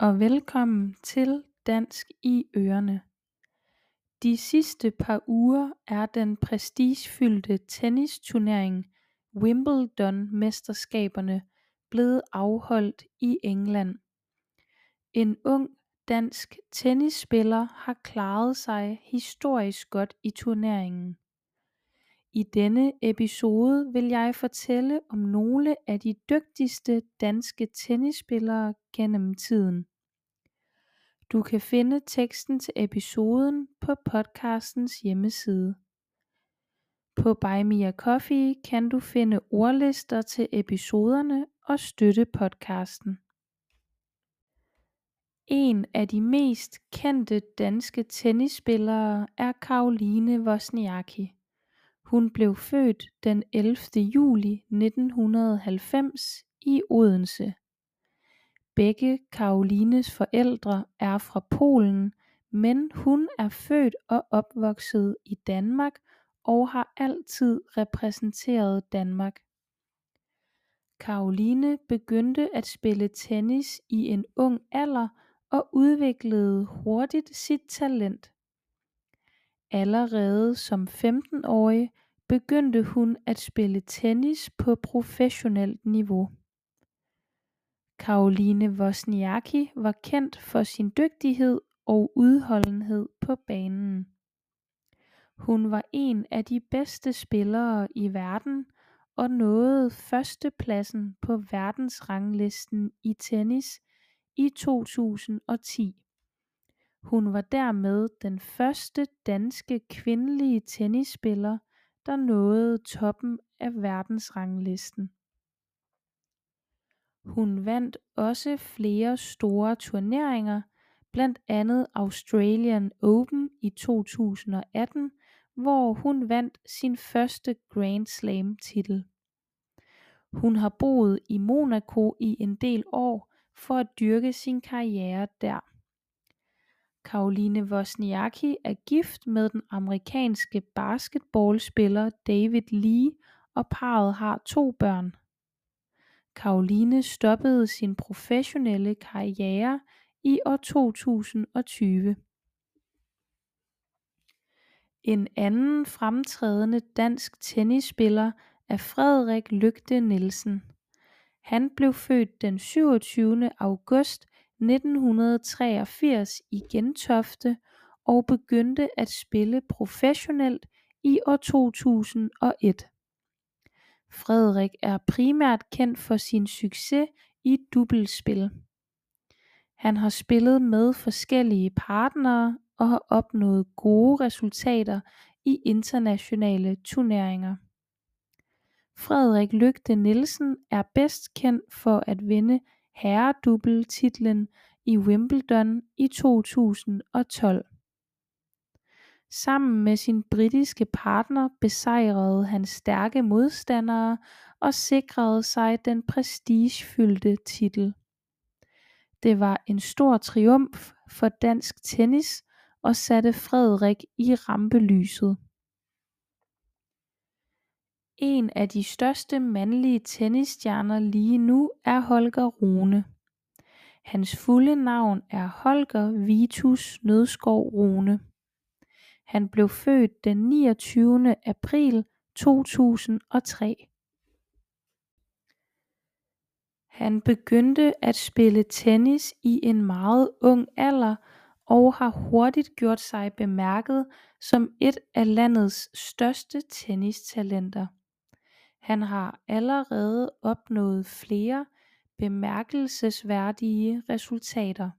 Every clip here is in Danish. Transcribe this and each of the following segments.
og velkommen til Dansk i ørerne. De sidste par uger er den prestigefyldte tennisturnering Wimbledon mesterskaberne blevet afholdt i England. En ung dansk tennisspiller har klaret sig historisk godt i turneringen. I denne episode vil jeg fortælle om nogle af de dygtigste danske tennisspillere gennem tiden. Du kan finde teksten til episoden på podcastens hjemmeside. På Buy Me a Coffee kan du finde ordlister til episoderne og støtte podcasten. En af de mest kendte danske tennisspillere er Caroline Wozniacki. Hun blev født den 11. juli 1990 i Odense. Begge Karolines forældre er fra Polen, men hun er født og opvokset i Danmark og har altid repræsenteret Danmark. Karoline begyndte at spille tennis i en ung alder og udviklede hurtigt sit talent. Allerede som 15-årig begyndte hun at spille tennis på professionelt niveau. Caroline Wozniacki var kendt for sin dygtighed og udholdenhed på banen. Hun var en af de bedste spillere i verden og nåede førstepladsen på verdensranglisten i tennis i 2010. Hun var dermed den første danske kvindelige tennisspiller, der nåede toppen af verdensranglisten. Hun vandt også flere store turneringer, blandt andet Australian Open i 2018, hvor hun vandt sin første Grand Slam titel. Hun har boet i Monaco i en del år for at dyrke sin karriere der. Caroline Wozniacki er gift med den amerikanske basketballspiller David Lee og parret har to børn. Caroline stoppede sin professionelle karriere i år 2020. En anden fremtrædende dansk tennisspiller er Frederik Lygte Nielsen. Han blev født den 27. august 1983 i Gentofte og begyndte at spille professionelt i år 2001. Frederik er primært kendt for sin succes i doublespil. Han har spillet med forskellige partnere og har opnået gode resultater i internationale turneringer. Frederik Lygte Nielsen er bedst kendt for at vinde herredoubletitlen i Wimbledon i 2012. Sammen med sin britiske partner besejrede han stærke modstandere og sikrede sig den prestigefyldte titel. Det var en stor triumf for dansk tennis og satte Frederik i rampelyset. En af de største mandlige tennisstjerner lige nu er Holger Rune. Hans fulde navn er Holger Vitus Nødskov Rune. Han blev født den 29. april 2003. Han begyndte at spille tennis i en meget ung alder og har hurtigt gjort sig bemærket som et af landets største tennistalenter. Han har allerede opnået flere bemærkelsesværdige resultater.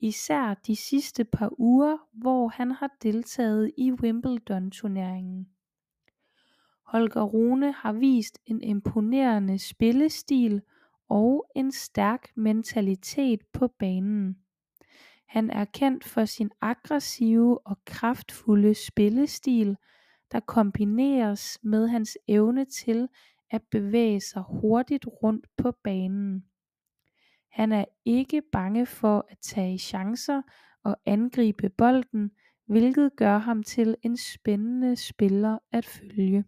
Især de sidste par uger, hvor han har deltaget i Wimbledon turneringen. Holger Rune har vist en imponerende spillestil og en stærk mentalitet på banen. Han er kendt for sin aggressive og kraftfulde spillestil, der kombineres med hans evne til at bevæge sig hurtigt rundt på banen. Han er ikke bange for at tage chancer og angribe bolden, hvilket gør ham til en spændende spiller at følge.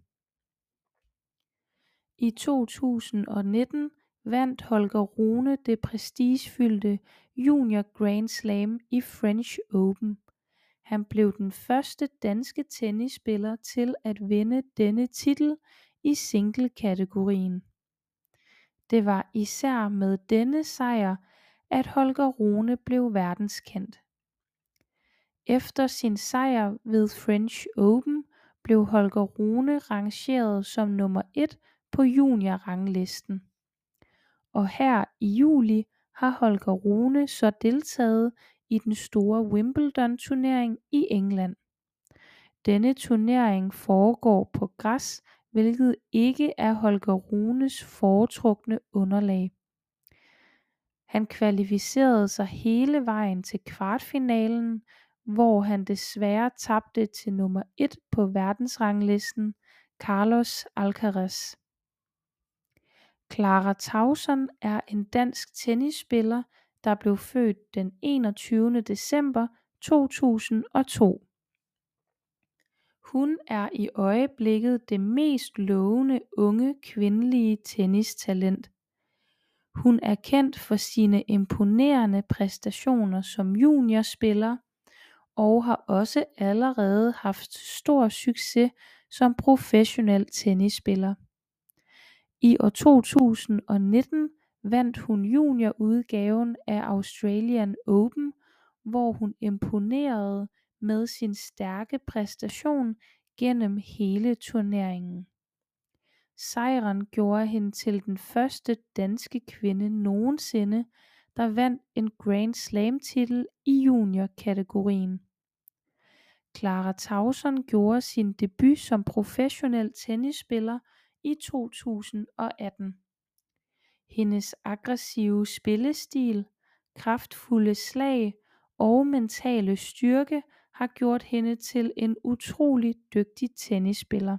I 2019 vandt Holger Rune det prestigefyldte Junior Grand Slam i French Open han blev den første danske tennisspiller til at vinde denne titel i singlekategorien. Det var især med denne sejr at Holger Rune blev verdenskendt. Efter sin sejr ved French Open blev Holger Rune rangeret som nummer 1 på juniorranglisten. Og her i juli har Holger Rune så deltaget i den store Wimbledon turnering i England. Denne turnering foregår på græs hvilket ikke er Holger Runes foretrukne underlag. Han kvalificerede sig hele vejen til kvartfinalen hvor han desværre tabte til nummer 1 på verdensranglisten Carlos Alcaraz. Clara Tauson er en dansk tennisspiller der blev født den 21 december 2002 Hun er i øjeblikket det mest lovende unge kvindelige tennistalent. Hun er kendt for sine imponerende præstationer som juniorspiller og har også allerede haft stor succes som professionel tennisspiller. I år 2019 vandt hun juniorudgaven af Australian Open hvor hun imponerede med sin stærke præstation gennem hele turneringen. Sejren gjorde hende til den første danske kvinde nogensinde der vandt en Grand Slam titel i juniorkategorien. Clara Tauson gjorde sin debut som professionel tennisspiller i 2018 hendes aggressive spillestil kraftfulde slag og mentale styrke har gjort hende til en utrolig dygtig tennisspiller.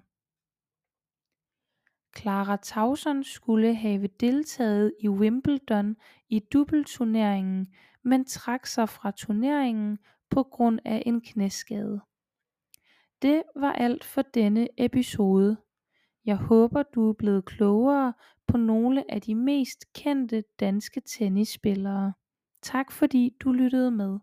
Clara Tauson skulle have deltaget i Wimbledon i doubleturneringen men trak sig fra turneringen på grund af en knæskade. Det var alt for denne episode. Jeg håber du er blevet klogere på nogle af de mest kendte danske tennisspillere. Tak fordi du lyttede med.